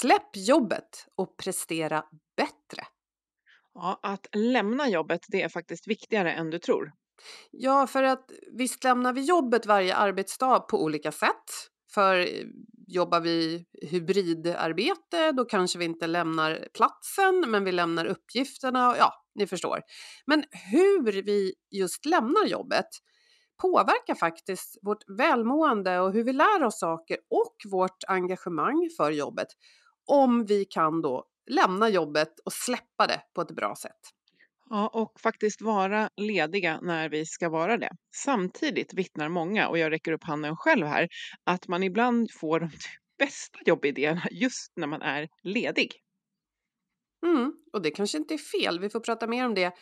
Släpp jobbet och prestera bättre. Ja, att lämna jobbet det är faktiskt viktigare än du tror. Ja, för att visst lämnar vi jobbet varje arbetsdag på olika sätt. För eh, jobbar vi hybridarbete då kanske vi inte lämnar platsen men vi lämnar uppgifterna. Ja, ni förstår. Men hur vi just lämnar jobbet påverkar faktiskt vårt välmående och hur vi lär oss saker och vårt engagemang för jobbet om vi kan då lämna jobbet och släppa det på ett bra sätt. Ja, och faktiskt vara lediga när vi ska vara det. Samtidigt vittnar många, och jag räcker upp handen själv här, att man ibland får de bästa jobbidéerna just när man är ledig. Mm, och det kanske inte är fel, vi får prata mer om det.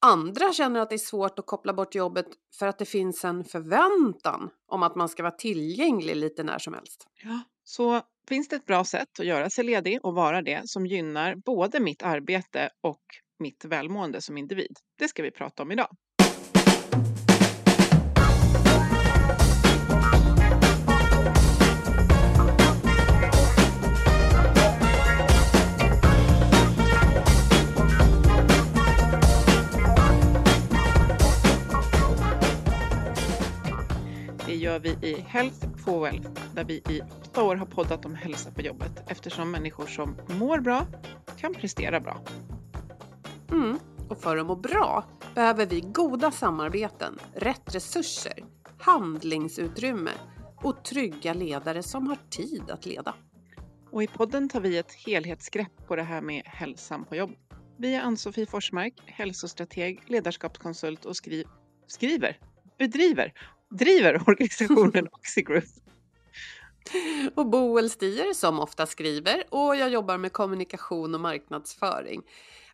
Andra känner att det är svårt att koppla bort jobbet för att det finns en förväntan om att man ska vara tillgänglig lite när som helst. Ja, så finns det ett bra sätt att göra sig ledig och vara det som gynnar både mitt arbete och mitt välmående som individ. Det ska vi prata om idag. Gör vi i Health for Wealth där vi i åtta år har poddat om hälsa på jobbet eftersom människor som mår bra kan prestera bra. Mm. Och för att må bra behöver vi goda samarbeten, rätt resurser, handlingsutrymme och trygga ledare som har tid att leda. Och i podden tar vi ett helhetsgrepp på det här med hälsan på jobb. Vi är Ann-Sofie Forsmark, hälsostrateg, ledarskapskonsult och skri skriver, bedriver, driver organisationen Oxigroup. Och Boel Stier som ofta skriver och jag jobbar med kommunikation och marknadsföring.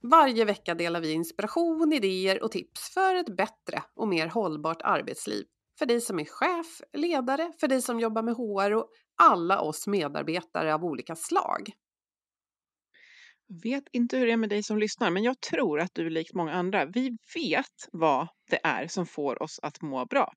Varje vecka delar vi inspiration, idéer och tips för ett bättre och mer hållbart arbetsliv. För dig som är chef, ledare, för dig som jobbar med HR och alla oss medarbetare av olika slag. Vet inte hur det är med dig som lyssnar, men jag tror att du likt många andra, vi vet vad det är som får oss att må bra.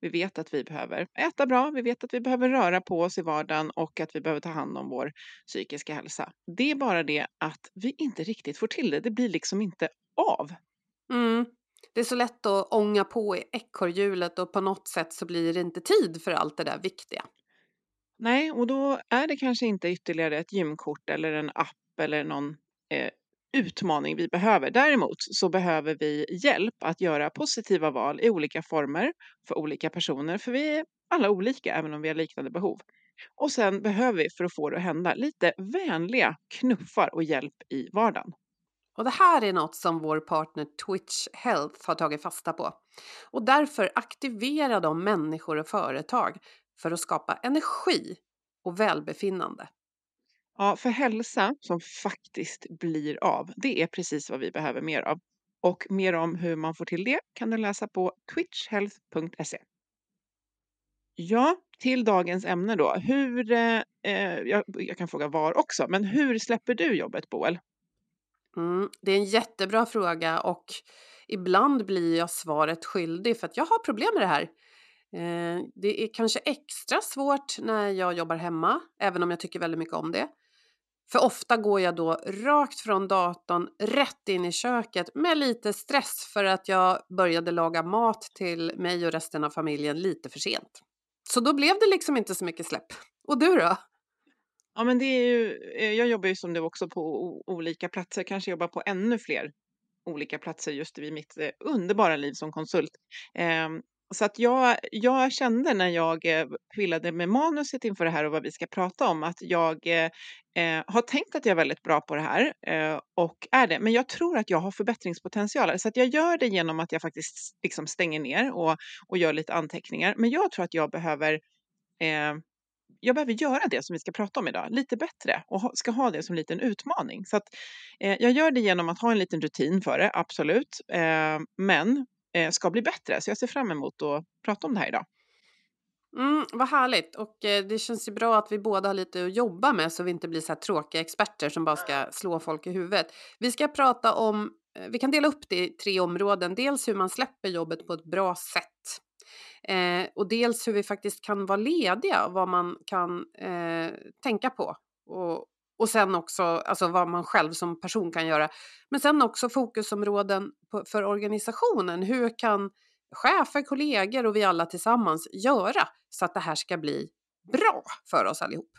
Vi vet att vi behöver äta bra, vi vet att vi behöver röra på oss i vardagen och att vi behöver ta hand om vår psykiska hälsa. Det är bara det att vi inte riktigt får till det. Det blir liksom inte av. Mm. Det är så lätt att ånga på i ekorrhjulet och på något sätt så blir det inte tid för allt det där viktiga. Nej, och då är det kanske inte ytterligare ett gymkort eller en app eller någon eh, utmaning vi behöver. Däremot så behöver vi hjälp att göra positiva val i olika former för olika personer, för vi är alla olika även om vi har liknande behov. Och sen behöver vi för att få det att hända lite vänliga knuffar och hjälp i vardagen. Och det här är något som vår partner Twitch Health har tagit fasta på. Och därför aktiverar de människor och företag för att skapa energi och välbefinnande. Ja, för hälsa som faktiskt blir av, det är precis vad vi behöver mer av. Och mer om hur man får till det kan du läsa på twitchhealth.se. Ja, till dagens ämne då. Hur, eh, eh, jag, jag, kan fråga var också, men hur släpper du jobbet Boel? Mm, det är en jättebra fråga och ibland blir jag svaret skyldig för att jag har problem med det här. Eh, det är kanske extra svårt när jag jobbar hemma, även om jag tycker väldigt mycket om det. För ofta går jag då rakt från datorn rätt in i köket med lite stress för att jag började laga mat till mig och resten av familjen lite för sent. Så då blev det liksom inte så mycket släpp. Och du då? Ja, men det är ju, eh, jag jobbar ju som du också på olika platser, kanske jobbar på ännu fler olika platser just i mitt eh, underbara liv som konsult. Ehm, så att jag, jag kände när jag eh, pillade med manuset inför det här och vad vi ska prata om att jag eh, eh, har tänkt att jag är väldigt bra på det här eh, och är det. Men jag tror att jag har förbättringspotential. Så att jag gör det genom att jag faktiskt liksom stänger ner och, och gör lite anteckningar. Men jag tror att jag behöver eh, jag behöver göra det som vi ska prata om idag lite bättre och ha, ska ha det som en liten utmaning. Så att, eh, jag gör det genom att ha en liten rutin för det, absolut. Eh, men Eh, ska bli bättre. Så jag ser fram emot att prata om det här idag. Mm, vad härligt och eh, det känns ju bra att vi båda har lite att jobba med så vi inte blir så här tråkiga experter som bara ska slå folk i huvudet. Vi ska prata om, eh, vi kan dela upp det i tre områden. Dels hur man släpper jobbet på ett bra sätt. Eh, och dels hur vi faktiskt kan vara lediga, vad man kan eh, tänka på och och sen också alltså vad man själv som person kan göra. Men sen också fokusområden på, för organisationen. Hur kan chefer, kollegor och vi alla tillsammans göra så att det här ska bli bra för oss allihop?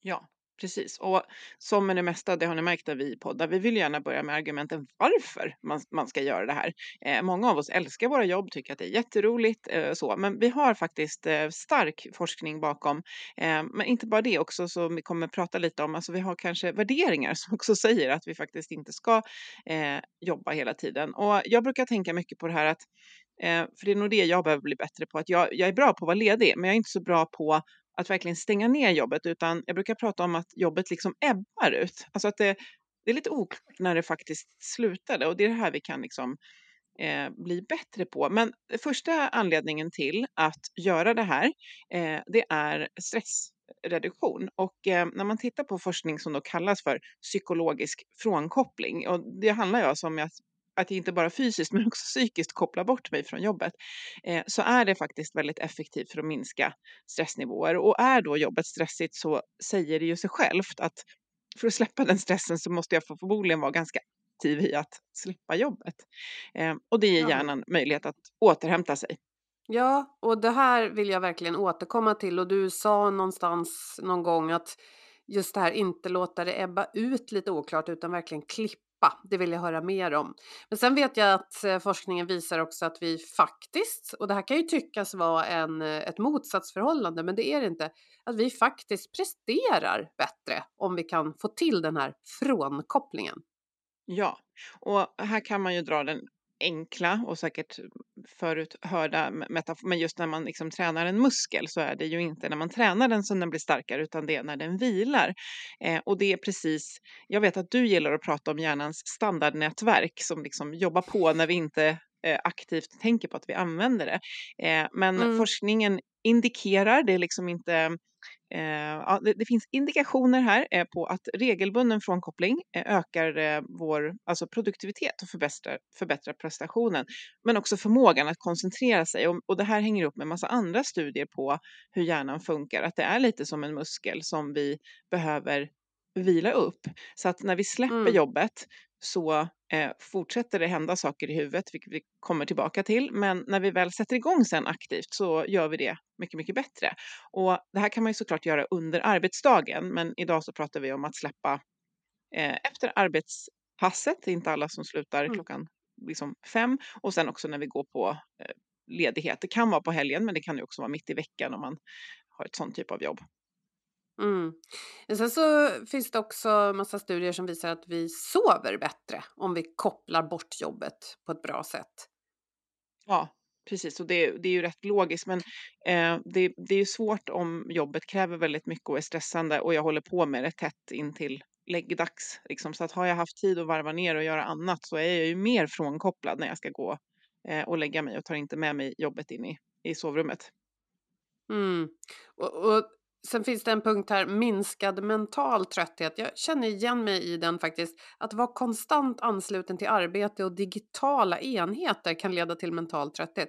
Ja, Precis, och som med det mesta, det har ni märkt när vi poddar, vi vill gärna börja med argumenten varför man, man ska göra det här. Eh, många av oss älskar våra jobb, tycker att det är jätteroligt, eh, så, men vi har faktiskt eh, stark forskning bakom. Eh, men inte bara det också, som vi kommer prata lite om, alltså vi har kanske värderingar som också säger att vi faktiskt inte ska eh, jobba hela tiden. Och jag brukar tänka mycket på det här att eh, för det är nog det jag behöver bli bättre på. Att jag, jag är bra på att vara ledig, men jag är inte så bra på att verkligen stänga ner jobbet, utan jag brukar prata om att jobbet liksom ebbar ut. Alltså att det, det är lite oklart när det faktiskt slutade och det är det här vi kan liksom eh, bli bättre på. Men första anledningen till att göra det här, eh, det är stressreduktion. Och eh, när man tittar på forskning som då kallas för psykologisk frånkoppling, och det handlar ju alltså om att att jag inte bara fysiskt men också psykiskt kopplar bort mig från jobbet, eh, så är det faktiskt väldigt effektivt för att minska stressnivåer. Och är då jobbet stressigt så säger det ju sig självt att för att släppa den stressen så måste jag förmodligen vara ganska aktiv i att släppa jobbet. Eh, och det ger hjärnan möjlighet att återhämta sig. Ja, och det här vill jag verkligen återkomma till och du sa någonstans någon gång att just det här inte låta det ebba ut lite oklart utan verkligen klippa det vill jag höra mer om. Men sen vet jag att eh, forskningen visar också att vi faktiskt, och det här kan ju tyckas vara en, eh, ett motsatsförhållande, men det är det inte, att vi faktiskt presterar bättre om vi kan få till den här frånkopplingen. Ja, och här kan man ju dra den enkla och säkert förut hörda metafor, men just när man liksom tränar en muskel så är det ju inte när man tränar den som den blir starkare utan det är när den vilar. Eh, och det är precis, jag vet att du gillar att prata om hjärnans standardnätverk som liksom jobbar på när vi inte eh, aktivt tänker på att vi använder det. Eh, men mm. forskningen indikerar, det är liksom inte ja, det, det, finns indikationer här eh, på att regelbunden frånkoppling eh, ökar vår alltså produktivitet och förbättrar, förbättrar prestationen, men också förmågan att koncentrera sig. Och, och det här hänger upp med massa andra studier på hur hjärnan funkar, att det är lite som en muskel som vi behöver vila upp. Så att när vi släpper mm. jobbet så eh, fortsätter det hända saker i huvudet, vilket vi kommer tillbaka till. Men när vi väl sätter igång sen aktivt så gör vi det mycket, mycket bättre. Och det här kan man ju såklart göra under arbetsdagen, men idag så pratar vi om att släppa eh, efter arbetspasset. Det är inte alla som slutar mm. klockan liksom fem och sen också när vi går på eh, ledighet. Det kan vara på helgen, men det kan ju också vara mitt i veckan om man har ett sånt typ av jobb. Mm. Sen så finns det också massa studier som visar att vi sover bättre om vi kopplar bort jobbet på ett bra sätt. Ja, precis. Och det, det är ju rätt logiskt. Men eh, det, det är ju svårt om jobbet kräver väldigt mycket och är stressande och jag håller på med det tätt in till läggdags. Liksom. Så att har jag haft tid att varva ner och göra annat så är jag ju mer frånkopplad när jag ska gå eh, och lägga mig och tar inte med mig jobbet in i, i sovrummet. Mm. Och, och Sen finns det en punkt här, minskad mental trötthet. Jag känner igen mig i den faktiskt. Att vara konstant ansluten till arbete och digitala enheter kan leda till mental trötthet.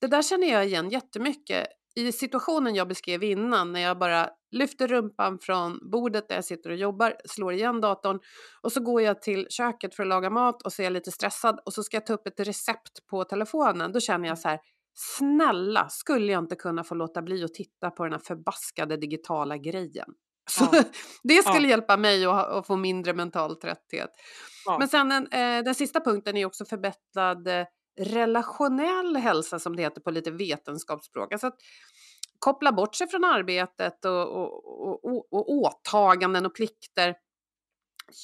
Det där känner jag igen jättemycket i situationen jag beskrev innan när jag bara lyfter rumpan från bordet där jag sitter och jobbar, slår igen datorn och så går jag till köket för att laga mat och så är jag lite stressad och så ska jag ta upp ett recept på telefonen. Då känner jag så här, snälla, skulle jag inte kunna få låta bli att titta på den här förbaskade digitala grejen? Så ja. det skulle ja. hjälpa mig att, att, få mindre mental trötthet. Ja. Men sen den, eh, den sista punkten är också förbättrad eh, relationell hälsa som det heter på lite vetenskapsspråk. Alltså att koppla bort sig från arbetet och, och, och, och åtaganden och plikter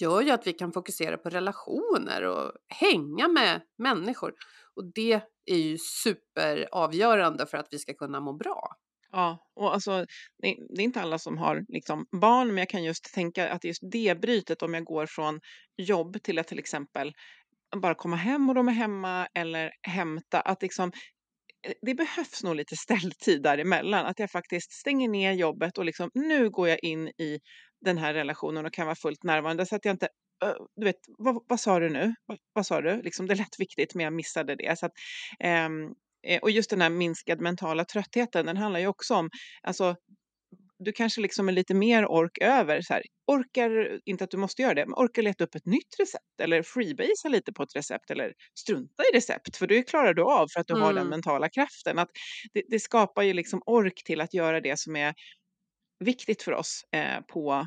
gör ju att vi kan fokusera på relationer och hänga med människor. Och det är ju superavgörande för att vi ska kunna må bra. Ja, och alltså, det, det, är inte alla som har liksom barn, men jag kan just tänka att just det brytet om jag går från jobb till att till exempel bara komma hem och de är hemma eller hämta, att liksom eh, det behövs nog lite ställtid däremellan. Att jag faktiskt stänger ner jobbet och liksom nu går jag in i den här relationen och kan vara fullt närvarande så att jag inte du vet, vad, vad sa du nu? Vad, vad, sa du? Liksom, det lät viktigt men jag missade det. Så att, um, och just den här minskad mentala tröttheten, den handlar ju också om, alltså du kanske liksom är lite mer ork över. Så här, orkar, inte att du måste göra det, men orkar leta upp ett nytt recept eller freebasea lite på ett recept eller strunta i recept för det klarar du av för att du mm. har den mm. mentala kraften. Att det, det, skapar ju liksom ork till att göra det som är viktigt för oss eh, på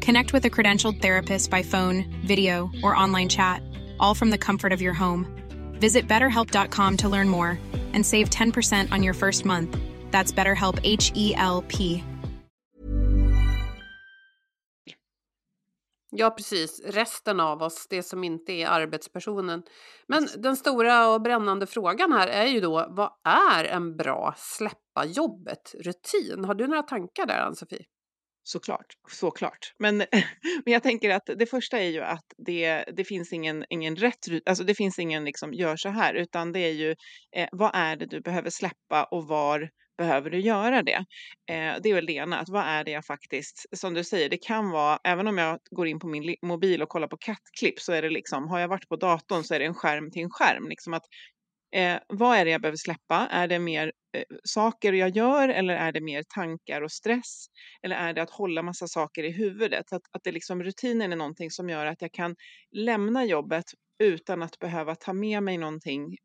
Connect with a credentialed therapist by phone, video, or online chat, all from the comfort of your home. Visit betterhelp.com to learn more and save 10% on your first month. That's BetterHelp H E L P. Ja, precis. Resten av oss, det som inte är arbetspersonen. Men den stora och brännande frågan här är ju då, vad är en bra släppa jobbet-rutin? Har du några tankar där, Ann-Sofie? Såklart, såklart. Men, men jag tänker att det första är ju att det, det finns ingen, ingen rätt, alltså det finns ingen liksom gör så här, utan det är ju eh, vad är det du behöver släppa och var behöver du göra det? Eh, det är väl det ena, att vad är det jag faktiskt, som du säger, det kan vara, även om jag går in på min mobil och kollar på kattklipp så är det liksom, har jag varit på datorn så är det en skärm till en skärm, liksom att Eh, vad är det jag behöver släppa? Är det mer eh, saker jag gör eller är det mer tankar och stress? Eller är det att hålla massa saker i huvudet? Att, att det liksom, rutinen är någonting som gör att jag kan lämna jobbet utan att behöva ta med mig någonting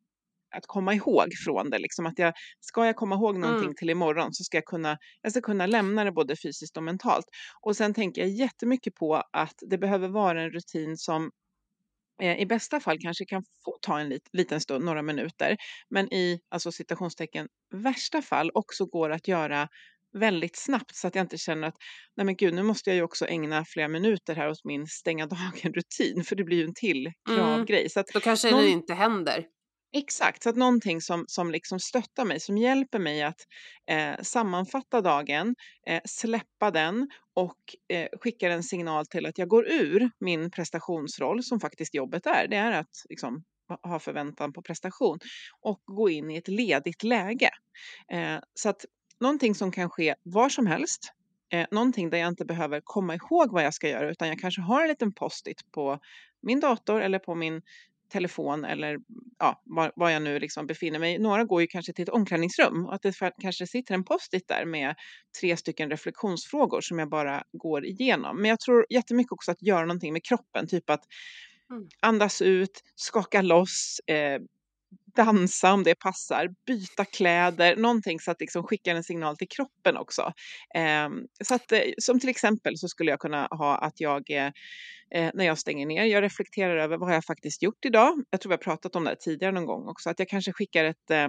att komma ihåg från det. Liksom att jag, ska jag komma ihåg någonting mm. till imorgon så ska jag kunna, jag ska kunna lämna det både fysiskt och mentalt. Och sen tänker jag jättemycket på att det behöver vara en rutin som i bästa fall kanske kan få ta en lit, liten stund, några minuter, men i alltså citationstecken värsta fall också går att göra väldigt snabbt så att jag inte känner att nej men gud, nu måste jag ju också ägna flera minuter här åt min stänga dagen-rutin för det blir ju en till mm. kravgrej. Mm. Så att Då kanske någon... det inte händer. Exakt, så att någonting som, som liksom stöttar mig, som hjälper mig att eh, sammanfatta dagen, eh, släppa den och eh, skickar en signal till att jag går ur min prestationsroll, som faktiskt jobbet är. Det är att liksom, ha förväntan på prestation och gå in i ett ledigt läge. Eh, så att någonting som kan ske var som helst, eh, någonting där jag inte behöver komma ihåg vad jag ska göra, utan jag kanske har en liten post-it på min dator eller på min telefon eller ja, var, var jag nu liksom befinner mig. Några går ju kanske till ett omklädningsrum och att det kanske sitter en post-it där med tre stycken reflektionsfrågor som jag bara går igenom. Men jag tror jättemycket också att göra någonting med kroppen, typ att mm. andas ut, skaka loss, eh, dansa om det passar, byta kläder, någonting så att liksom skickar en signal till kroppen också. Eh, så att, eh, som till exempel så skulle jag kunna ha att jag eh, eh, när jag stänger ner, jag reflekterar över vad har jag faktiskt gjort idag. Jag tror vi har pratat om det tidigare någon gång också, att jag kanske skickar ett eh,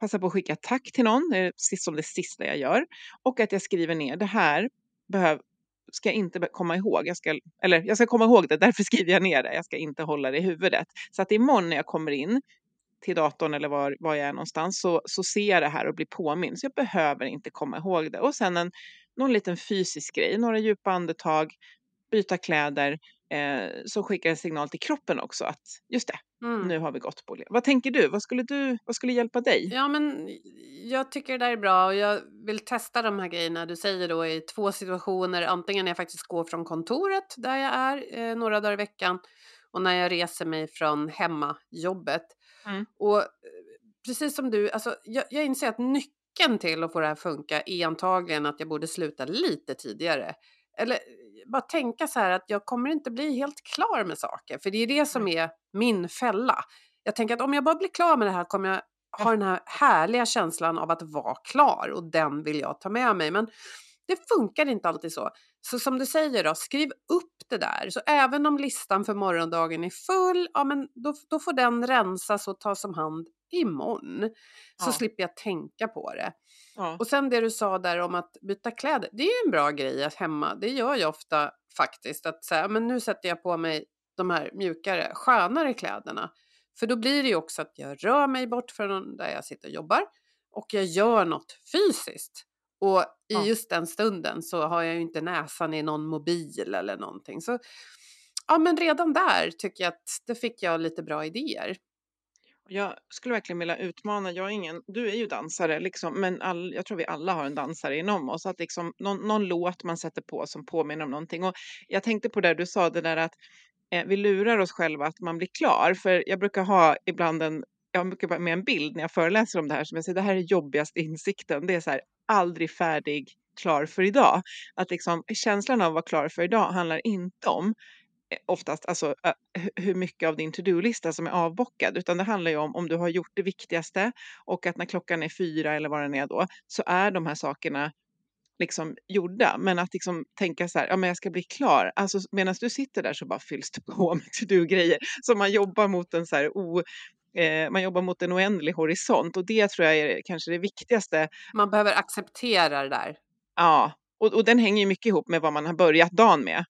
Passa på att skicka tack till någon, eh, det är som det sista jag gör. Och att jag skriver ner det här behöv, ska jag inte komma ihåg. Jag ska, eller jag ska komma ihåg det, därför skriver jag ner det. Jag ska inte hålla det i huvudet. Så att imorgon när jag kommer in till datorn eller var, var jag är någonstans så, så ser jag det här och blir påmind. Så jag behöver inte komma ihåg det. Och sen en, någon liten fysisk grej, några djupa andetag, byta kläder eh, som skickar en signal till kroppen också att just det, Mm. nu har vi gått på det. Vad tänker du? Vad skulle, du, vad skulle hjälpa dig? Ja, men jag tycker det där är bra och jag vill testa de här grejerna du säger då i två situationer. Antingen när jag faktiskt går från kontoret där jag är eh, några dagar i veckan och när jag reser mig från hemmajobbet. Mm. Och eh, precis som du, alltså, jag, jag inser att nyckeln till att få det här att funka är antagligen att jag borde sluta lite tidigare. Eller eh, bara tänka så här att jag kommer inte bli helt klar med saker, för det är det som är min fälla. Jag tänker att om jag bara blir klar med det här kommer jag ha den här härliga känslan av att vara klar och den vill jag ta med mig. Men det funkar inte alltid så. Så som du säger då, skriv upp det där. Så även om listan för morgondagen är full, ja men då, då får den rensas och tas om hand imorgon. Så Ja. slipper jag tänka på det. Ja. Och sen det du sa där om att byta kläder, det är ju en bra grej att hemma. Det gör jag ofta faktiskt. Att säga, men nu sätter jag på mig de här mjukare, skönare kläderna. För då blir det ju också att jag rör mig bort från där jag sitter och jobbar och jag gör något fysiskt. Och i Ja. just den stunden så har jag ju inte näsan i någon mobil eller någonting. Så ja, men redan där tycker jag att det fick jag lite bra idéer. Jag skulle verkligen vilja utmana, jag är ingen, du är ju dansare liksom, men all, jag tror vi alla har en dansare inom oss, att liksom någon, någon låt man sätter på som påminner om någonting. Och jag tänkte på det du sa, det där att eh, vi lurar oss själva att man blir klar, för jag brukar ha ibland en, jag brukar med en bild när jag föreläser om det här, som jag säger, det här är jobbigaste insikten, det är så här, aldrig färdig, klar för idag. Att liksom känslan av att vara klar för idag handlar inte om eh, oftast alltså, hur mycket av din to-do-lista som är avbockad, utan det handlar ju om om du har gjort det viktigaste och att när klockan är fyra eller vad den är då, så är de här sakerna liksom gjorda. Men att liksom tänka så här, ja men jag ska bli klar. Alltså medan du sitter där så bara fylls det på med to-do-grejer. Så man jobbar mot en så här o, eh, man jobbar mot en oändlig horisont och det tror jag är kanske det viktigaste. Man behöver acceptera det där. Ja, och, och den hänger ju mycket ihop med vad man har börjat dagen med.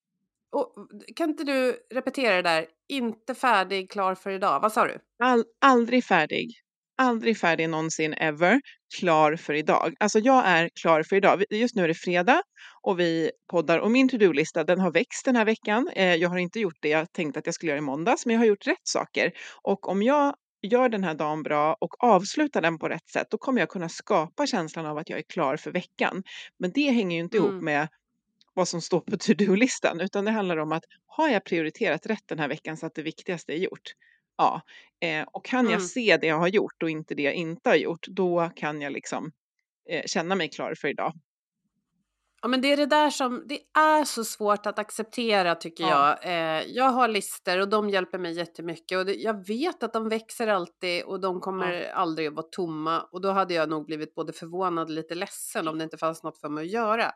Och, kan inte du repetera det där? Inte färdig, klar för idag. Vad sa du? All, aldrig färdig. Aldrig färdig någonsin ever. Klar för idag. Alltså jag är klar för idag. Just nu är det fredag och vi poddar och min to-do-lista den har växt den här veckan. Eh, jag har inte gjort det jag tänkte att jag skulle göra i måndags men jag har gjort rätt saker. Och om jag gör den här dagen bra och avslutar den på rätt sätt då kommer jag kunna skapa känslan av att jag är klar för veckan. Men det hänger ju inte ihop Mm. med vad som står på to-do-listan utan det handlar om att har jag prioriterat rätt den här veckan så att det viktigaste är gjort? Ja, eh, och kan jag Mm. se det jag har gjort och inte det jag inte har gjort, då kan jag liksom eh, känna mig klar för idag. Ja, men det är det där som, det är så svårt att acceptera tycker Ja. jag. Eh, jag har listor och de hjälper mig jättemycket och det, jag vet att de växer alltid och de kommer aldrig att vara tomma och då hade jag nog blivit både förvånad och lite ledsen om det inte fanns något för mig att göra.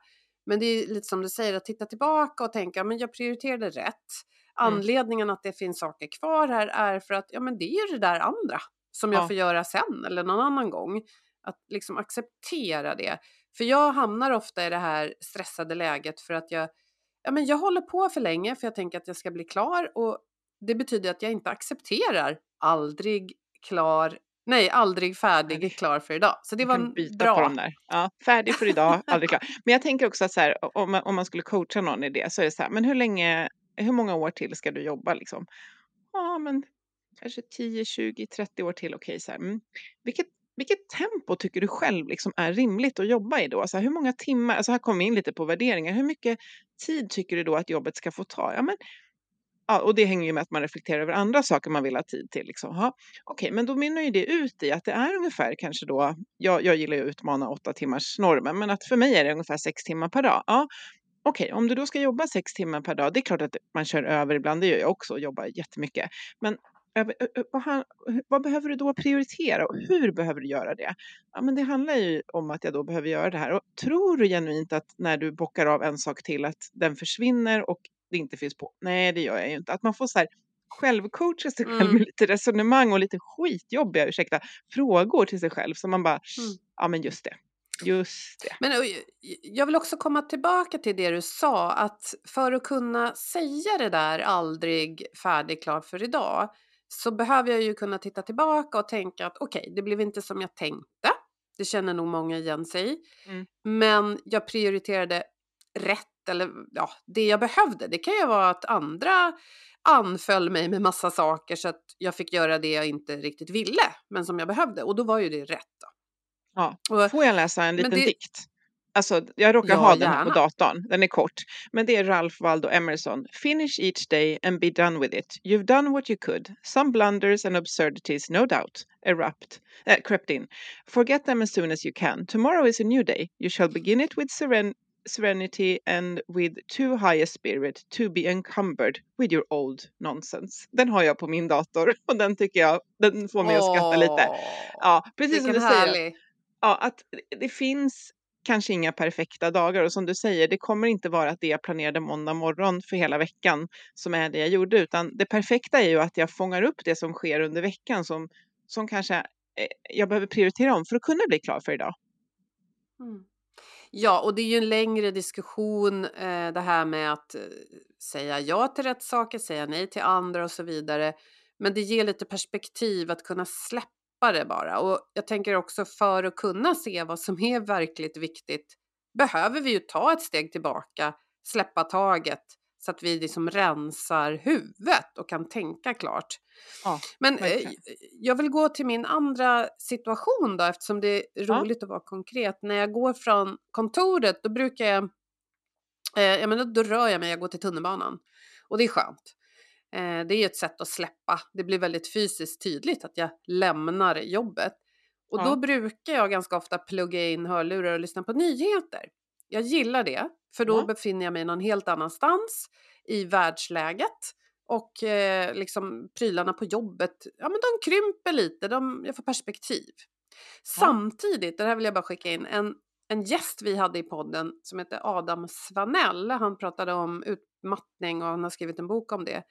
Men det är lite som du säger, att titta tillbaka och tänka, men jag prioriterade rätt. Mm. Anledningen att det finns saker kvar här är för att, ja men det är ju det där andra som jag Ja. får göra sen eller någon annan gång. Att liksom acceptera det. För jag hamnar ofta i det här stressade läget för att jag, ja, men jag håller på för länge för jag tänker att jag ska bli klar och det betyder att jag inte accepterar aldrig klar, nej aldrig färdig, klar för idag. Så det var byta bra. på dem där. Ja, färdig för idag, aldrig klar. Men jag tänker också att så här, om, man, om man skulle coacha någon i det så är det så här, men hur länge, hur många år till ska du jobba liksom? Ja, men kanske 10, 20, 30 år till, okej så här. Mm. Vilket, vilket tempo tycker du själv liksom är rimligt att jobba i då? Alltså, hur många timmar, alltså här kommer vi in lite på värderingar, hur mycket tid tycker du då att jobbet ska få ta? Ja, men, ja, och det hänger ju med att man reflekterar över andra saker man vill ha tid till. Liksom. Ja, Okej, men då mynnar ju det ut i att det är ungefär kanske då, jag, jag gillar ju att utmana åtta timmars normen, men att för mig är det ungefär sex timmar per dag. Ja, Okej, om du då ska jobba sex timmar per dag, det är klart att man kör över ibland, det gör jag också, jobbar jättemycket. Men vad, han- vad behöver du då prioritera och hur behöver du göra det? Ja, men det handlar ju om att jag då behöver göra det här. Och tror du genuint att när du bockar av en sak till att den försvinner och det inte finns på? Nej, det gör jag ju inte. Att man får så här självcoacha sig själv Mm. med lite resonemang och lite skitjobbiga, ursäkta, frågor till sig själv. Så man bara, Mm. ja men just det, just det. Men jag vill också komma tillbaka till det du sa, att för att kunna säga det där aldrig färdig, klar för idag, så behöver jag ju kunna titta tillbaka och tänka att okej, det blev inte som jag tänkte. Det känner nog många igen sig i. Mm. Men jag prioriterade rätt eller ja, det jag behövde. Det kan ju vara att andra anföll mig med massa saker så att jag fick göra det jag inte riktigt ville, men som jag behövde. Och då var ju det rätt. Då. Ja. Och, Får jag läsa en liten det- dikt? Alltså, jag råkar Ja, ha den här på datorn. Den är kort. Men det är Ralph Waldo Emerson. Finish each day and be done with it. You've done what you could. Some blunders and absurdities, no doubt, erupt, uh, crept in. Forget them as soon as you can. Tomorrow is a new day. You shall begin it with seren- serenity and with too high a spirit to be encumbered with your old nonsense. Den har jag på min dator och den tycker jag, den får mig att skratta lite. Ja, precis som du säger ja, att det finns kanske inga perfekta dagar och som du säger, det kommer inte vara att det jag planerade måndag morgon för hela veckan som är det jag gjorde, utan det perfekta är ju att jag fångar upp det som sker under veckan som, som kanske eh, jag behöver prioritera om för att kunna bli klar för idag. Mm. Ja, och det är ju en längre diskussion eh, det här med att eh, säga ja till rätt saker, säga nej till andra och så vidare. Men det ger lite perspektiv att kunna släppa det bara. Och jag tänker också för att kunna se vad som är verkligt viktigt behöver vi ju ta ett steg tillbaka, släppa taget så att vi liksom rensar huvudet och kan tänka klart. Ja, Men eh, verkligen. jag vill gå till min andra situation då eftersom det är Ja. roligt att vara konkret. När jag går från kontoret då brukar jag, eh, jag menar, då rör jag mig, jag går till tunnelbanan och det är skönt. Eh, det är ett sätt att släppa. Det blir väldigt fysiskt tydligt att jag lämnar jobbet. Och Ja. då brukar jag ganska ofta plugga in hörlurar och lyssna på nyheter. Jag gillar det, för då Ja. befinner jag mig någon helt annanstans i världsläget. Och eh, liksom prylarna på jobbet, ja men de krymper lite, de, jag får perspektiv. Samtidigt, det här vill jag bara skicka in, en, en gäst vi hade i podden som heter Adam Svanell, han pratade om utmattning och han har skrivit en bok om det.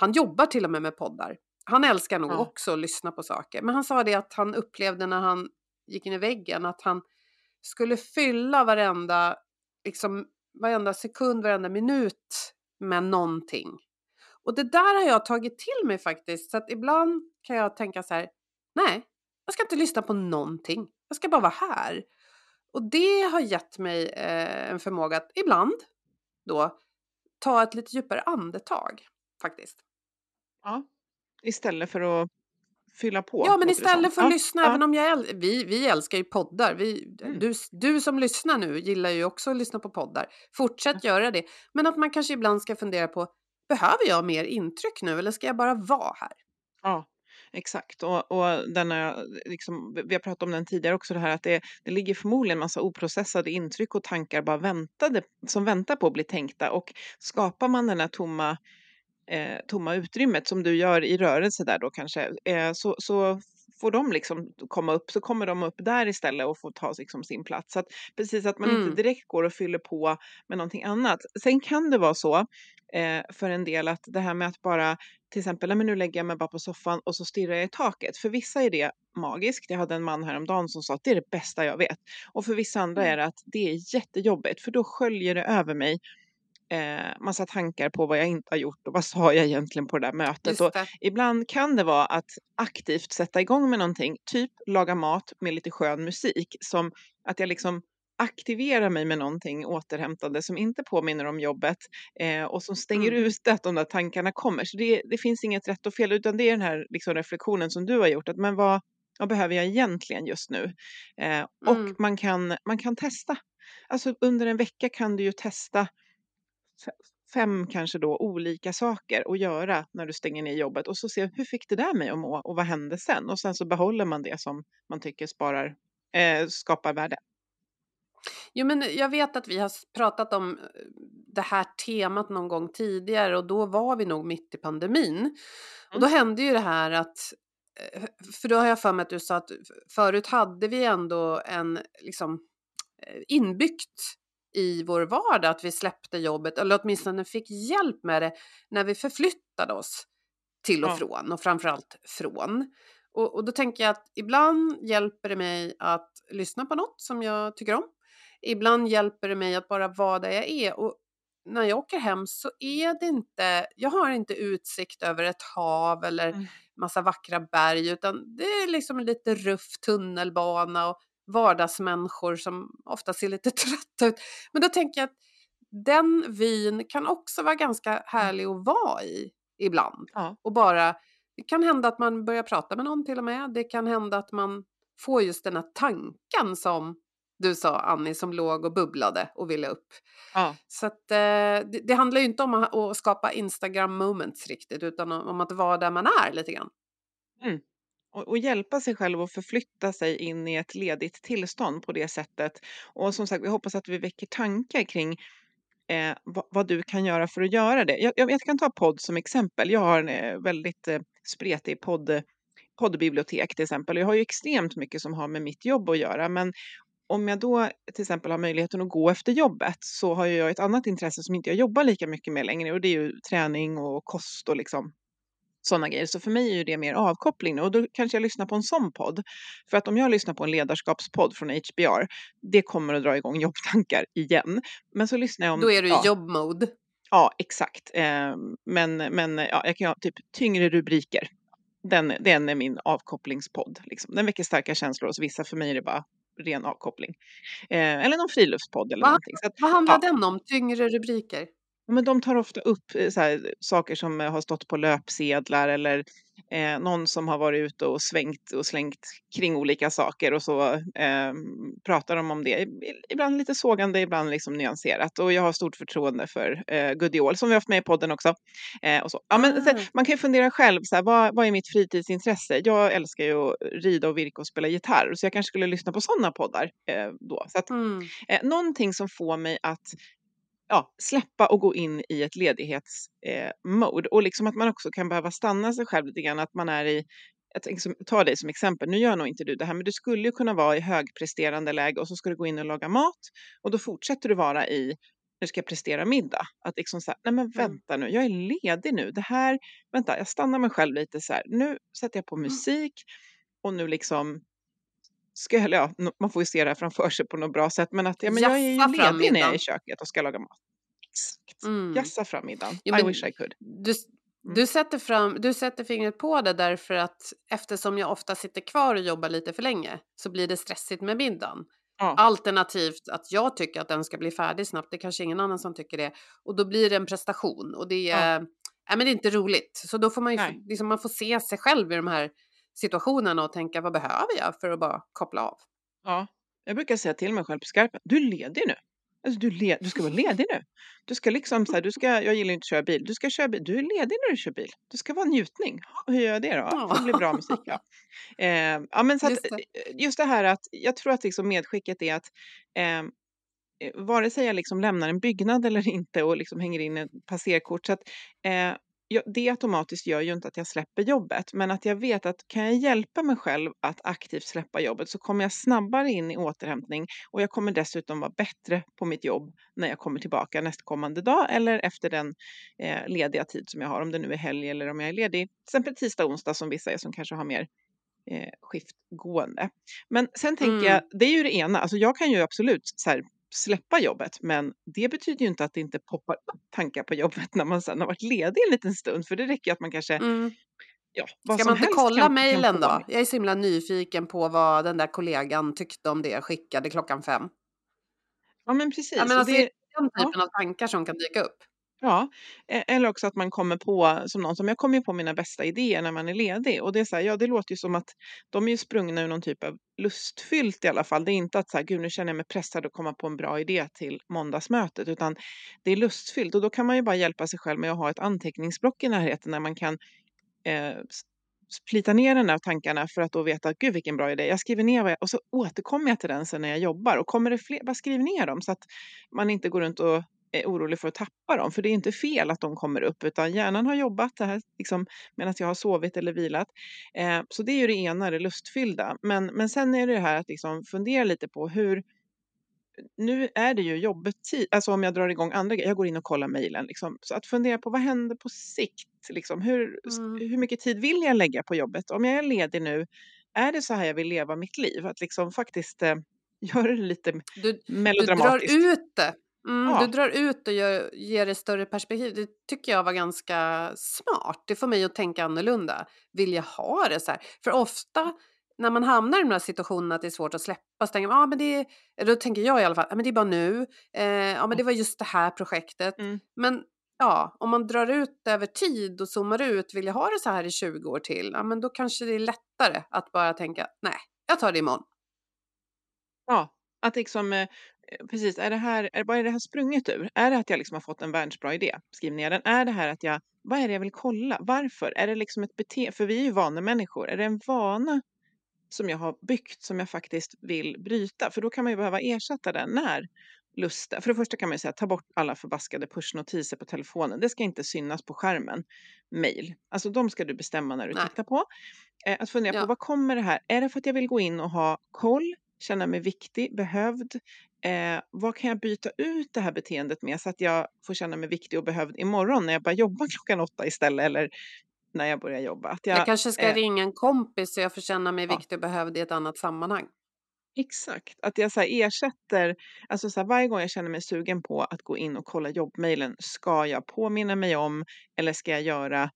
Han jobbar till och med med poddar. Han älskar nog Ja. också att lyssna på saker, men han sa det att han upplevde när han gick in i väggen att han skulle fylla varenda, liksom, varenda sekund, varenda minut med någonting. Och det där har jag tagit till mig faktiskt. Så att ibland kan jag tänka så här, nej, jag ska inte lyssna på någonting. Jag ska bara vara här. Och det har gett mig eh, en förmåga att ibland då ta ett lite djupare andetag faktiskt. Ja. Istället för att fylla på. Ja, men istället för att Ja, lyssna, ja. även om jag äl- vi, vi älskar ju poddar. Vi, Mm. du, du som lyssnar nu gillar ju också att lyssna på poddar. Fortsätt göra det. Men att man kanske ibland ska fundera på, behöver jag mer intryck nu eller ska jag bara vara här? Ja, exakt. Och, och den är, liksom, vi har pratat om den tidigare också, det här att det, det ligger förmodligen massa oprocessade intryck och tankar bara väntade, som väntar på att bli tänkta. Och skapar man den här tomma, eh, tomma utrymmet som du gör i rörelse där då kanske, eh, så, så får de liksom komma upp, så kommer de upp där istället och får ta liksom sin plats. Så att, precis att man Mm. inte direkt går och fyller på med någonting annat. Sen kan det vara så eh, för en del att det här med att bara till exempel, "Nej, men nu lägger jag mig bara på soffan och så stirrar jag i taket. För vissa är det magiskt. Jag hade en man häromdagen som sa att det är det bästa jag vet. Och för vissa andra Mm. är det att det är jättejobbigt för då sköljer det över mig eh, massa tankar på vad jag inte har gjort och vad sa jag egentligen på det där mötet. Just Och det. ibland kan det vara att aktivt sätta igång med någonting, typ laga mat med lite skön musik, som att jag liksom aktiverar mig med någonting återhämtande som inte påminner om jobbet eh, och som stänger Mm. ut att de där tankarna kommer. Så det, det finns inget rätt och fel utan det är den här liksom, reflektionen som du har gjort. Att, men vad, vad behöver jag egentligen just nu? Eh, och Mm. man kan, man kan testa. Alltså under en vecka kan du ju testa fem kanske då olika saker att göra när du stänger ner jobbet och så se hur fick det där mig att må och vad hände sen? Och sen så behåller man det som man tycker sparar, eh, skapar värde. Jo, men jag vet att vi har pratat om eh, det här temat någon gång tidigare och då var vi nog mitt i pandemin. Och då hände ju det här att, eh, för då har jag för mig att du sa att förut hade vi ändå en liksom eh, inbyggt i vår vardag att vi släppte jobbet, eller åtminstone fick hjälp med det när vi förflyttade oss till och från och framförallt från. Och, och då tänker jag att ibland hjälper det mig att lyssna på något som jag tycker om. Ibland hjälper det mig att bara vara där jag är. Och när jag åker hem så är det inte, jag har inte utsikt över ett hav eller Mm. massa vackra berg utan det är liksom en lite ruff tunnelbana och vardagsmänniskor som ofta ser lite trötta ut. Men då tänker jag att den vyn kan också vara ganska härlig att vara i ibland. Ja. Och bara, det kan hända att man börjar prata med någon till och med. Det kan hända att man får just den här tanken som du sa Annie som låg och bubblade och ville upp. Ja. Så att, eh, det, det handlar ju inte om att, skapa Instagram moments riktigt utan om, att vara där man är lite grann. Och, och hjälpa sig själv att förflytta sig in i ett ledigt tillstånd på det sättet. Och som sagt, vi hoppas att vi väcker tankar kring eh, vad, vad du kan göra för att göra det. Jag, jag, jag kan ta podd som exempel. Jag har en eh, väldigt eh, spretig podd, poddbibliotek till exempel. Jag har ju extremt mycket som har med mitt jobb att göra. Men om jag då till exempel har möjligheten att gå efter jobbet så har jag ett annat intresse som inte jag jobbar lika mycket med längre och det är ju träning och kost och liksom sådana grejer. Så för mig är ju det mer avkoppling nu och då kanske jag lyssnar på en sån podd. För att om jag lyssnar på en ledarskapspodd från HBR, det kommer att dra igång jobbtankar igen. Men så lyssnar jag om... Då är du i ja, jobbmode. Ja, exakt. Eh, men men ja, jag kan ha typ tyngre rubriker. Den, den är min avkopplingspodd. Liksom. Den väcker starka känslor hos vissa. För mig är det bara ren avkoppling. Eh, eller någon friluftspodd eller Va? någonting. Att, Vad handlar ja. den om? Tyngre rubriker? Men de tar ofta upp eh, så här, saker som eh, har stått på löpsedlar eller eh, någon som har varit ute och svängt och slängt kring olika saker och så eh, pratar de om det. Ibland lite sågande, ibland liksom nyanserat. Och jag har stort förtroende för eh, Gudiol som vi har haft med i podden också. Eh, och så. Ja, men, så, Ah. man kan ju fundera själv, så här, vad, vad är mitt fritidsintresse? Jag älskar ju att rida och virka och spela gitarr så jag kanske skulle lyssna på sådana poddar eh, då. Så att, Mm. Någonting som får mig att ja, släppa och gå in i ett ledighetsmode. Eh, och liksom att man också kan behöva stanna sig själv lite grann. Att man är i, jag tänker som, ta dig som exempel, nu gör nog inte du det här, men du skulle ju kunna vara i högpresterande läge och så ska du gå in och laga mat och då fortsätter du vara i nu ska jag prestera middag. Att liksom så här, nej men vänta nu, jag är ledig nu. Det här, vänta, jag stannar mig själv lite så här. Nu sätter jag på musik och nu liksom ska jag, ja, man får ju se det här framför sig på något bra sätt, men att ja, men jag är ju ledig när jag är i köket och ska laga mat. Exakt. Mm. Jassa fram middagen. Jo, I wish I could. Du, Mm. du, sätter fram, du sätter fingret på det därför att eftersom jag ofta sitter kvar och jobbar lite för länge så blir det stressigt med middagen. Ja. Alternativt att jag tycker att den ska bli färdig snabbt. Det är kanske ingen annan som tycker det. Och då blir det en prestation och det Ja. är, nej, men det är inte roligt. Så då får man ju liksom, man får se sig själv i de här situationerna och tänka vad behöver jag för att bara koppla av. Ja. Jag brukar säga till mig själv på skarpen, du är ledig nu. Alltså, du, är le- du ska vara ledig nu. Du ska liksom så här, du ska, jag gillar inte att köra bil. Du ska köra bil. Du är ledig när du kör bil. Det ska vara njutning. Hur gör jag det då? Ja, Det blir bra musik. Ja. Eh, ja, men så att, Just det. eh, just det här att jag tror att liksom medskicket är att eh, eh, vare sig jag liksom lämnar en byggnad eller inte och liksom hänger in ett passerkort. Så att, eh, det automatiskt gör ju inte att jag släpper jobbet, men att jag vet att kan jag hjälpa mig själv att aktivt släppa jobbet så kommer jag snabbare in i återhämtning och jag kommer dessutom vara bättre på mitt jobb när jag kommer tillbaka nästkommande dag eller efter den eh, lediga tid som jag har, om det nu är helg eller om jag är ledig, till exempel tisdag, onsdag som vissa är som kanske har mer eh, skiftgående. Men sen tänker Mm. jag, det är ju det ena, alltså jag kan ju absolut så här, släppa jobbet, men det betyder ju inte att det inte poppar upp tankar på jobbet när man sen har varit ledig en liten stund, för det räcker ju att man kanske, Mm. ja, Ska man inte kolla mejlen då? Jag är så himla nyfiken på vad den där kollegan tyckte om det jag skickade klockan fem. Ja, men precis. Ja, men alltså, det, är den ja. typen av tankar som kan dyka upp. Ja, e-, eller också att man kommer på, som någon som jag kommer på mina bästa idéer när man är ledig. Och det är så här, ja det låter ju som att de är ju sprungna ur någon typ av lustfyllt i alla fall. Det är inte att så här, gud nu känner jag mig pressad att komma på en bra idé till måndagsmötet, utan det är lustfyllt. Och då kan man ju bara hjälpa sig själv med att ha ett anteckningsblock i närheten där man kan eh, plita ner den där tankarna för att då veta, att gud vilken bra idé. Jag skriver ner vad jag, och så återkommer jag till den sen när jag jobbar. Och kommer det fler, bara skriv ner dem så att man inte går runt och är orolig för att tappa dem. För det är inte fel att de kommer upp, utan hjärnan har jobbat det här liksom, medan jag har sovit eller vilat. Eh, så det är ju det ena, det lustfyllda. Men, men sen är det det här att liksom fundera lite på hur nu är det ju jobbetid, alltså om jag drar igång andra grejer, jag går in och kollar mejlen. Liksom. Så att fundera på vad händer på sikt? Liksom, hur, Mm. hur mycket tid vill jag lägga på jobbet? Om jag är ledig nu, är det så här jag vill leva mitt liv? Att liksom faktiskt eh, göra det lite Du, du drar melodramatiskt. ut det. Mm, Ja. Du drar ut och gör, ger det större perspektiv. Det tycker jag var ganska smart. Det får mig att tänka annorlunda. Vill jag ha det så här? För ofta när man hamnar i de här situationerna att det är svårt att släppa så tänker man, ah, men det är, då tänker jag i alla fall, ah, men det är bara nu, eh, ja men det var just det här projektet. Mm. Men ja, om man drar ut över tid och zoomar ut, vill jag ha det så här i 20 år till, ja men då kanske det är lättare att bara tänka, nej, jag tar det imorgon. Ja, att liksom, eh, precis, är det här, är, vad är det här sprunget ur? Är det att jag liksom har fått en världsbra idé? Skriv ner den. Är det här att jag, vad är det jag vill kolla? Varför? Är det liksom ett beteende, för vi är ju vanemänniskor, är det en vana som jag har byggt som jag faktiskt vill bryta? För då kan man ju behöva ersätta den när lusten, för det första kan man ju säga ta bort alla förbaskade pushnotiser på telefonen. Det ska inte synas på skärmen. Mail, alltså de ska du bestämma när du Nej. tittar på. Eh, att fundera Ja. på vad kommer det här? Är det för att jag vill gå in och ha koll, känna mig viktig, behövd? Eh, vad kan jag byta ut det här beteendet med så att jag får känna mig viktig och behövd imorgon när jag börjar jobba klockan åtta istället eller när jag börjar jobba? Att jag, Jag kanske ska eh, ringa en kompis så jag får känna mig Ja. viktig och behövd i ett annat sammanhang. Exakt, att jag så ersätter, alltså så varje gång jag känner mig sugen på att gå in och kolla jobbmailen, ska jag påminna mig om eller ska jag göra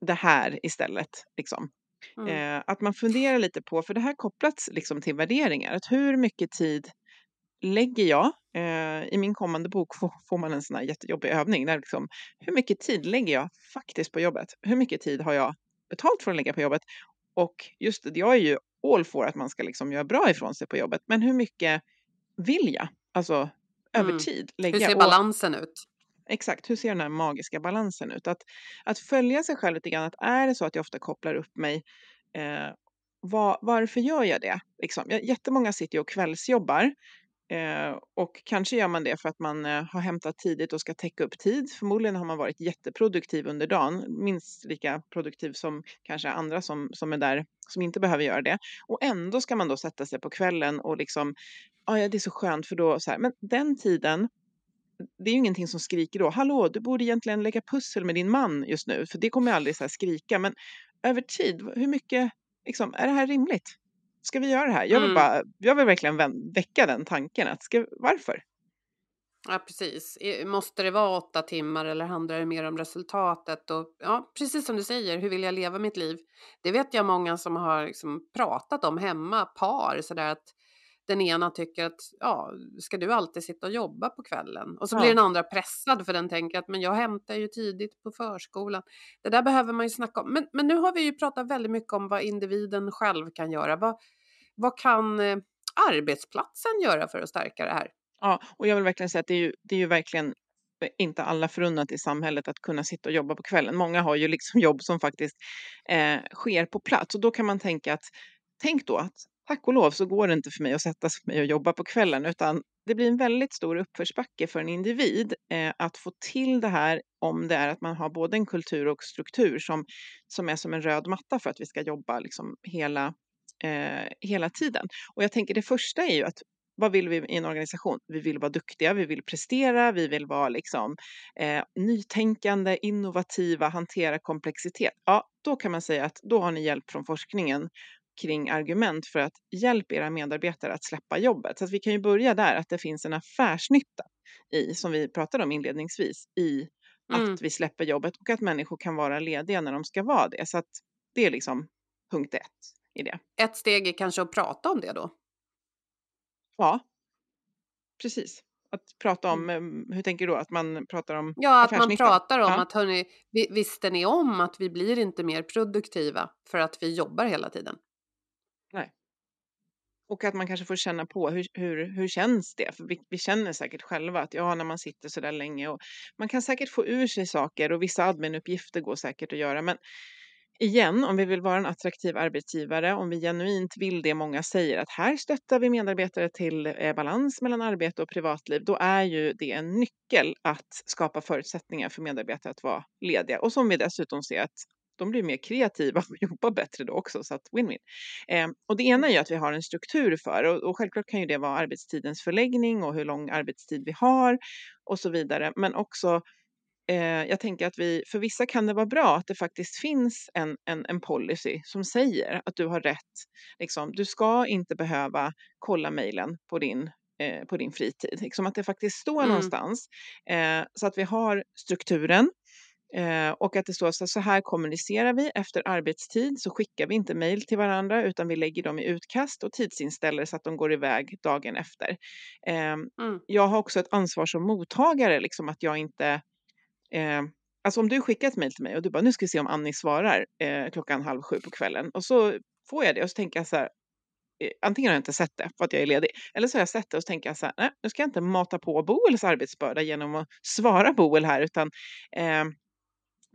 det här istället? Liksom. Mm. Eh, att man funderar lite på, för det här kopplats liksom till värderingar, att hur mycket tid lägger jag? Eh, I min kommande bok får, får man en sån här jättejobbig övning. Där liksom, hur mycket tid lägger jag faktiskt på jobbet? Hur mycket tid har jag betalt för att lägga på jobbet? Och just det, jag är ju all for att man ska liksom göra bra ifrån sig på jobbet. Men hur mycket vill jag? Alltså över Mm. tid Hur lägga. ser Och- balansen ut? Exakt, hur ser den här magiska balansen ut? Att, att följa sig själv lite grann, att är det så att jag ofta kopplar upp mig, eh, var, varför gör jag det? Liksom, jag, jättemånga sitter ju och kvällsjobbar eh, och kanske gör man det för att man eh, har hämtat tidigt och ska täcka upp tid. Förmodligen har man varit jätteproduktiv under dagen, minst lika produktiv som kanske andra som, som är där som inte behöver göra det. Och ändå ska man då sätta sig på kvällen och liksom, "Ah, ja det är så skönt för då så här, men den tiden det är ju ingenting som skriker då, hallå, du borde egentligen lägga pussel med din man just nu, för det kommer aldrig så här skrika. Men över tid, hur mycket, liksom, är det här rimligt? Ska vi göra det här? Jag vill, Mm. bara, jag vill verkligen väcka den tanken. Att ska, varför? Ja, precis. Måste det vara åtta timmar eller handlar det mer om resultatet? Och, ja, precis som du säger, hur vill jag leva mitt liv? Det vet jag många som har liksom pratat om hemma, par, sådär att den ena tycker att ja, ska du alltid sitta och jobba på kvällen? Och så Ja. blir den andra pressad för den tänker att men jag hämtar ju tidigt på förskolan. Det där behöver man ju snacka om. Men, men nu har vi ju pratat väldigt mycket om vad individen själv kan göra. Vad, vad kan eh, arbetsplatsen göra för att stärka det här? Ja, och jag vill verkligen säga att det är ju, det är ju verkligen inte alla förunnat i samhället att kunna sitta och jobba på kvällen. Många har ju liksom jobb som faktiskt eh, sker på plats och då kan man tänka att tänk då att tack och lov så går det inte för mig att sätta mig och jobba på kvällen utan det blir en väldigt stor uppförsbacke för en individ eh, att få till det här om det är att man har både en kultur och struktur som, som är som en röd matta för att vi ska jobba liksom hela, eh, hela tiden. Och jag tänker det första är ju att vad vill vi i en organisation? Vi vill vara duktiga, vi vill prestera, vi vill vara liksom, eh, nytänkande, innovativa, hantera komplexitet. Ja, då kan man säga att då har ni hjälp från forskningen kring argument för att hjälpa era medarbetare att släppa jobbet. Så att vi kan ju börja där, att det finns en affärsnytta i, som vi pratade om inledningsvis, i Mm. att vi släpper jobbet och att människor kan vara lediga när de ska vara det. Så att det är liksom punkt ett i det. Ett steg är kanske att prata om det då. Ja, precis. Att prata om, eh, hur tänker du då? Att man pratar om Mm. Ja, att man pratar om Ja. att hörni, vi, visste ni om att vi blir inte mer produktiva för att vi jobbar hela tiden? Och att man kanske får känna på hur, hur, hur känns det? För vi, vi känner säkert själva att ja, när man sitter så där länge och man kan säkert få ur sig saker och vissa adminuppgifter går säkert att göra. Men igen, om vi vill vara en attraktiv arbetsgivare, om vi genuint vill det många säger att här stöttar vi medarbetare till eh, balans mellan arbete och privatliv, då är ju det en nyckel att skapa förutsättningar för medarbetare att vara lediga. Och som vi dessutom ser att de blir mer kreativa och jobbar bättre då också, så att win-win. Eh, och det ena är ju att vi har en struktur för, och, och självklart kan ju det vara arbetstidens förläggning och hur lång arbetstid vi har och så vidare, men också eh, jag tänker att vi, för vissa kan det vara bra att det faktiskt finns en, en, en policy som säger att du har rätt. Liksom, du ska inte behöva kolla mejlen på din, eh, på din fritid. Liksom att det faktiskt står Mm. någonstans. Eh, så att vi har strukturen. Eh, och att det står så, så här kommunicerar vi efter arbetstid så skickar vi inte mejl till varandra utan vi lägger dem i utkast och tidsinställer så att de går iväg dagen efter. Eh, mm. Jag har också ett ansvar som mottagare, liksom att jag inte eh, Alltså om du skickar ett mejl till mig och du bara nu ska vi se om Annie svarar eh, klockan halv sju på kvällen och så får jag det och så tänker jag så här eh, antingen har jag inte sett det för att jag är ledig eller så har jag sett det och så tänker jag så här nej nu ska jag inte mata på Boels arbetsbörda genom att svara Boel här utan eh,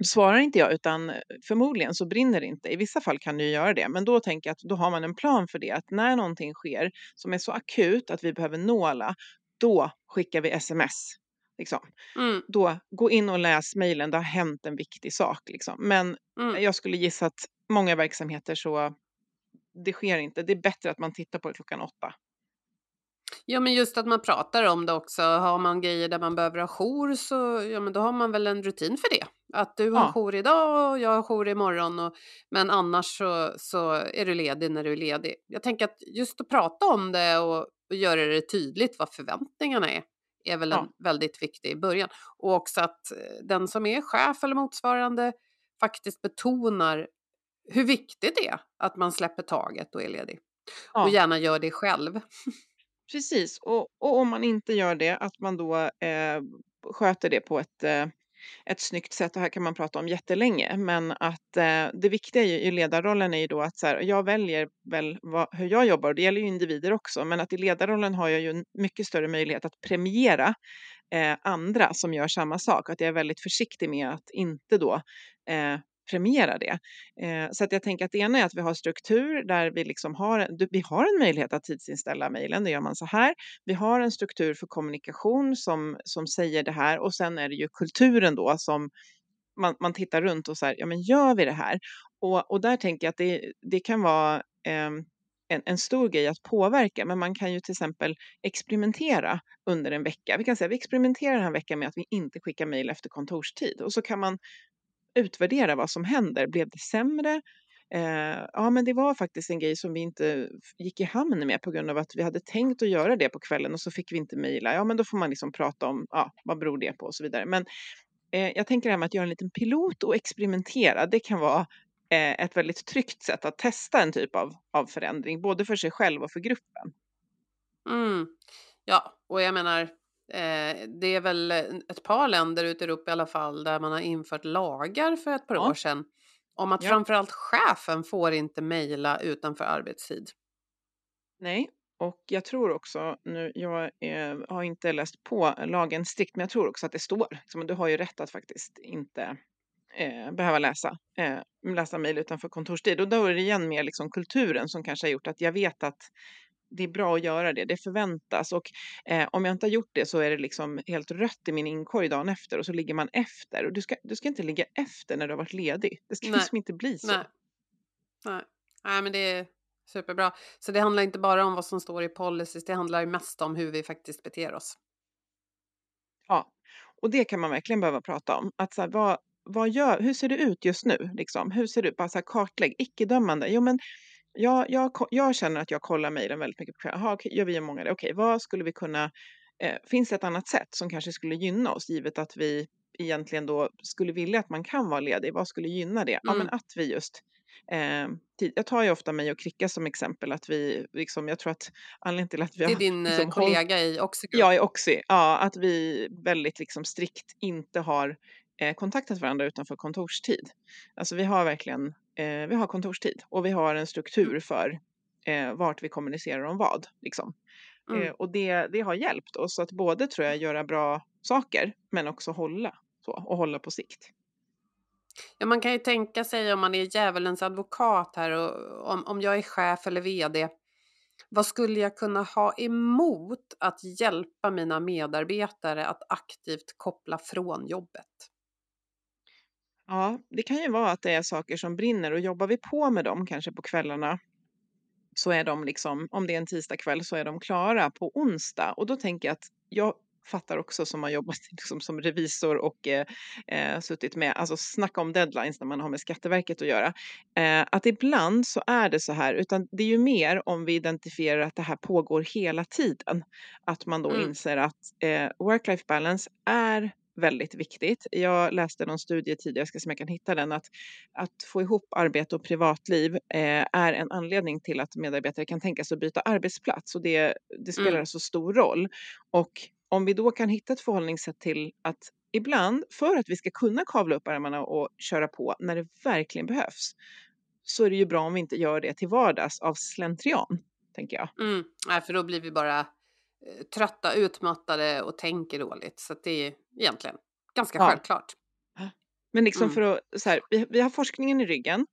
Svarar inte jag utan förmodligen så brinner det inte. I vissa fall kan det ju göra det, men då tänker jag att då har man en plan för det. Att när någonting sker som är så akut att vi behöver nå alla, då skickar vi sms. Liksom. Mm. Då, gå in och läs mejlen, det har hänt en viktig sak. Liksom. Men mm. jag skulle gissa att många verksamheter så, det sker inte. Det är bättre att man tittar på det klockan åtta. Ja, men just att man pratar om det också. Har man grejer där man behöver ha jour så ja, men då har man väl en rutin för det. Att du har ja. jour idag och jag har jour imorgon. Och, men annars så, så är du ledig när du är ledig. Jag tänker att just att prata om det och, och göra det tydligt vad förväntningarna är är väl ja. en väldigt viktig början. Och också att eh, den som är chef eller motsvarande faktiskt betonar hur viktigt det är att man släpper taget och är ledig. Ja. Och gärna gör det själv. Precis, och, och om man inte gör det, att man då eh, sköter det på ett, eh, ett snyggt sätt. Och här kan man prata om jättelänge, men att eh, det viktiga i, i ledarrollen är ju då att så här, jag väljer väl vad, hur jag jobbar, och det gäller ju individer också, men att i ledarrollen har jag ju en mycket större möjlighet att premiera eh, andra som gör samma sak. Att jag är väldigt försiktig med att inte då eh, premiera det. Eh, så att jag tänker att det ena är att vi har struktur där vi liksom har, vi har en möjlighet att tidsinställa mejlen, det gör man så här. Vi har en struktur för kommunikation som, som säger det här och sen är det ju kulturen då som man, man tittar runt och så här, ja men gör vi det här? Och, och där tänker jag att det, det kan vara eh, en, en, stor grej att påverka, men man kan ju till exempel experimentera under en vecka. Vi kan säga att vi experimenterar den här veckan med att vi inte skickar mejl efter kontorstid och så kan man utvärdera vad som händer. Blev det sämre? Eh, ja, men det var faktiskt en grej som vi inte gick i hamn med på grund av att vi hade tänkt att göra det på kvällen och så fick vi inte mejla. Ja, men då får man liksom prata om ja, vad beror det på och så vidare. Men eh, jag tänker det här med att göra en liten pilot och experimentera. Det kan vara eh, ett väldigt tryggt sätt att testa en typ av, av förändring, både för sig själv och för gruppen. Mm. Ja, och jag menar, Eh, det är väl ett par länder ute i Europa i alla fall där man har infört lagar för ett par ja. år sedan om att ja. framförallt chefen får inte mejla utanför arbetstid. Nej, och jag tror också, nu, jag eh, har inte läst på lagen strikt, men jag tror också att det står, liksom, du har ju rätt att faktiskt inte eh, behöva läsa, eh, läsa mejl utanför kontorstid. Och då är det igen mer liksom kulturen som kanske har gjort att jag vet att det är bra att göra det, det förväntas och eh, om jag inte har gjort det så är det liksom helt rött i min inkorg dagen efter och så ligger man efter och du ska, du ska inte ligga efter när du har varit ledig. Det ska Nej. liksom inte bli så. Nej. Nej. Nej, men det är superbra. Så det handlar inte bara om vad som står i policies, det handlar mest om hur vi faktiskt beter oss. Ja, och det kan man verkligen behöva prata om. Att så här, vad, vad gör, hur ser det ut just nu? Liksom? Hur ser det ut? Bara så här, kartlägg, icke-dömande. Jo, men jag, jag, jag känner att jag kollar mejlen väldigt mycket på. Jaha, okay, gör vi många det? Okej, okay, vad skulle vi kunna... Eh, finns det ett annat sätt som kanske skulle gynna oss givet att vi egentligen då skulle vilja att man kan vara ledig? Vad skulle gynna det? Mm. Ja, men att vi just Eh, jag tar ju ofta mig och Kricka som exempel att vi, liksom, jag tror att anledningen till att vi Det är din liksom, kollega håll... i Oxy Ja, i Oxy. Ja, att vi väldigt liksom strikt inte har eh, kontaktat varandra utanför kontorstid. Alltså vi har verkligen eh, vi har kontorstid och vi har en struktur mm. för eh, vart vi kommunicerar om vad. Liksom. Eh, mm. Eh, och det, det har hjälpt oss att både tror jag göra bra saker men också hålla så, och hålla på sikt. Ja, man kan ju tänka sig om man är djävulens advokat här och om, om jag är chef eller vd. Vad skulle jag kunna ha emot att hjälpa mina medarbetare att aktivt koppla från jobbet? Ja, det kan ju vara att det är saker som brinner och jobbar vi på med dem kanske på kvällarna så är de liksom, om det är en tisdagkväll så är de klara på onsdag och då tänker jag att jag fattar också som har jobbat liksom som revisor och eh, eh, suttit med, alltså snacka om deadlines när man har med Skatteverket att göra. Eh, att ibland så är det så här, utan det är ju mer om vi identifierar att det här pågår hela tiden. Att man då mm. inser att eh, work-life balance är väldigt viktigt. Jag läste någon studie tidigare, jag ska se om jag kan hitta den, att, att få ihop arbete och privatliv eh, är en anledning till att medarbetare kan tänka sig att byta arbetsplats och det, det spelar mm. alltså stor roll. Och om vi då kan hitta ett förhållningssätt till att ibland, för att vi ska kunna kavla upp armarna och köra på när det verkligen behövs, så är det ju bra om vi inte gör det till vardags av slentrian, tänker jag. Mm. Nej, för då blir vi bara trötta, utmattade och tänker dåligt. Så det är egentligen ganska ja. självklart. Men liksom mm. för att, så här, vi, vi har forskningen i ryggen.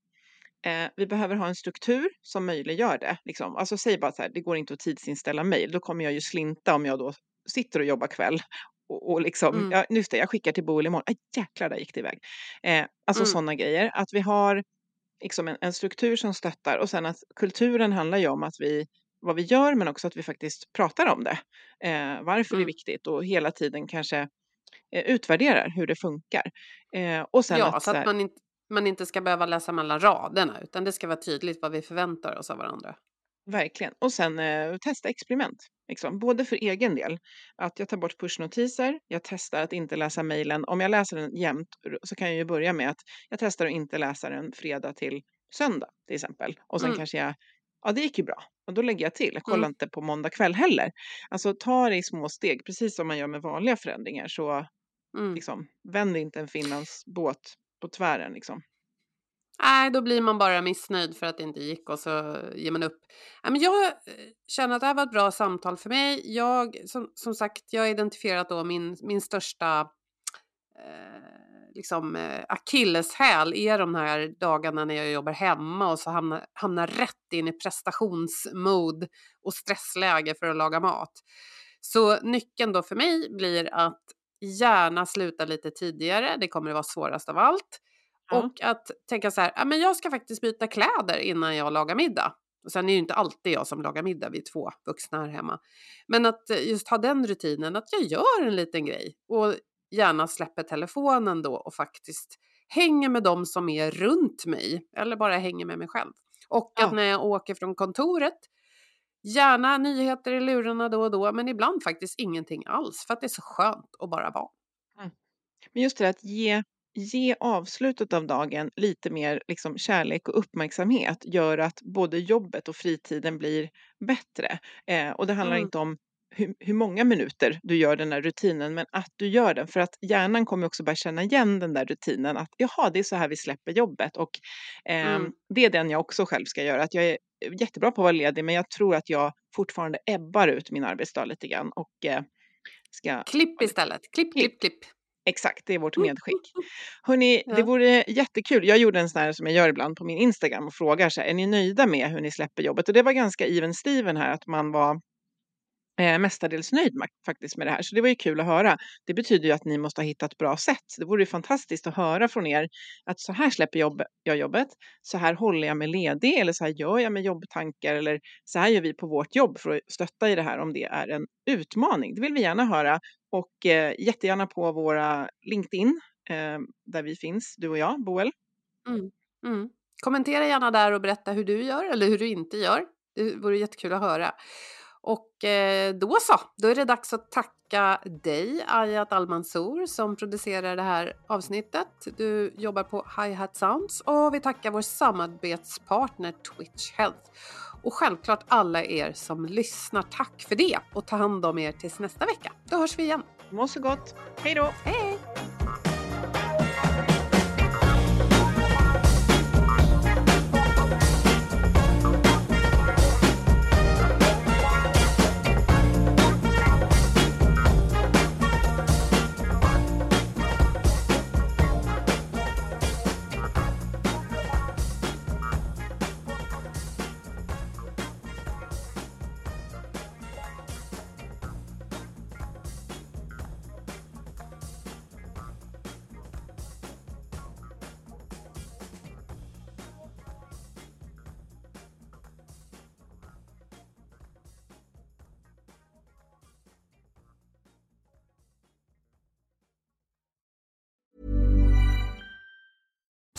Eh, vi behöver ha en struktur som möjliggör det. Liksom. Alltså säg bara så här, det går inte att tidsinställa mejl. Då kommer jag ju slinta om jag då sitter och jobbar kväll och, och liksom, mm. ja, just det, jag skickar till Boel imorgon. Aj, jäklar, där gick det iväg. Eh, alltså mm. sådana grejer. Att vi har liksom en, en, struktur som stöttar och sen att kulturen handlar ju om att vi vad vi gör men också att vi faktiskt pratar om det. Eh, varför mm. det är viktigt och hela tiden kanske eh, utvärderar hur det funkar. Eh, och sen ja, att, så att man inte, man inte ska behöva läsa mellan raderna utan det ska vara tydligt vad vi förväntar oss av varandra. Verkligen. Och sen eh, testa experiment. Liksom. Både för egen del, att jag tar bort pushnotiser, jag testar att inte läsa mejlen. Om jag läser den jämt så kan jag ju börja med att jag testar att inte läsa den fredag till söndag till exempel. Och sen mm. kanske jag, ja det gick ju bra. Och då lägger jag till, jag kollar mm. inte på måndag kväll heller. Alltså ta det i små steg, precis som man gör med vanliga förändringar. Så mm. liksom, vänd inte en Finlands båt på tvären liksom. Nej, då blir man bara missnöjd för att det inte gick och så ger man upp. jag eh, känner att det här var ett bra samtal för mig. Jag, som, som sagt, jag har identifierat då min, min största eh, liksom, eh, akilleshäl är de här dagarna när jag jobbar hemma och så hamnar, hamnar rätt in i prestationsmode och stressläge för att laga mat. Så nyckeln då för mig blir att gärna sluta lite tidigare. Det kommer att vara svårast av allt. Och att tänka så här, ja, men jag ska faktiskt byta kläder innan jag lagar middag. Och sen är det ju inte alltid jag som lagar middag, vi är två vuxna här hemma. Men att just ha den rutinen, att jag gör en liten grej och gärna släpper telefonen då och faktiskt hänger med dem som är runt mig eller bara hänger med mig själv. Och ja. att när jag åker från kontoret, gärna nyheter i lurarna då och då, men ibland faktiskt ingenting alls för att det är så skönt att bara vara. Mm. Men just det att ge ge avslutet av dagen lite mer liksom, kärlek och uppmärksamhet gör att både jobbet och fritiden blir bättre. Eh, och det handlar mm. inte om hur, hur, många minuter du gör den här rutinen, men att du gör den. För att hjärnan kommer också börja känna igen den där rutinen. Att jaha, det är så här vi släpper jobbet. Och eh, mm. det är den jag också själv ska göra. Att jag är jättebra på att vara ledig, men jag tror att jag fortfarande ebbar ut min arbetsdag lite grann. Och, eh, ska... Klipp istället. Klipp, klipp, klipp. Exakt, det är vårt medskick. Hörni, ja. det vore jättekul. Jag gjorde en sån här som jag gör ibland på min Instagram och frågar så här, är ni nöjda med hur ni släpper jobbet? Och det var ganska even Steven här, att man var eh, mestadels nöjd faktiskt med det här. Så det var ju kul att höra. Det betyder ju att ni måste ha hittat bra sätt. Det vore ju fantastiskt att höra från er att så här släpper jobb, jag jobbet, så här håller jag mig ledig eller så här gör jag med jobbtankar eller så här gör vi på vårt jobb för att stötta i det här om det är en utmaning. Det vill vi gärna höra och eh, jättegärna på våra LinkedIn eh, där vi finns, du och jag, Boel. Mm, mm. Kommentera gärna där och berätta hur du gör eller hur du inte gör. Det vore jättekul att höra. Och eh, då så, då är det dags att tacka dig Ayat Almansour som producerar det här avsnittet. Du jobbar på Hi Hat Sounds och vi tackar vår samarbetspartner Twitch Health. Och självklart alla er som lyssnar, tack för det och ta hand om er tills nästa vecka. Då hörs vi igen. Må så gott. Hej då! Hej!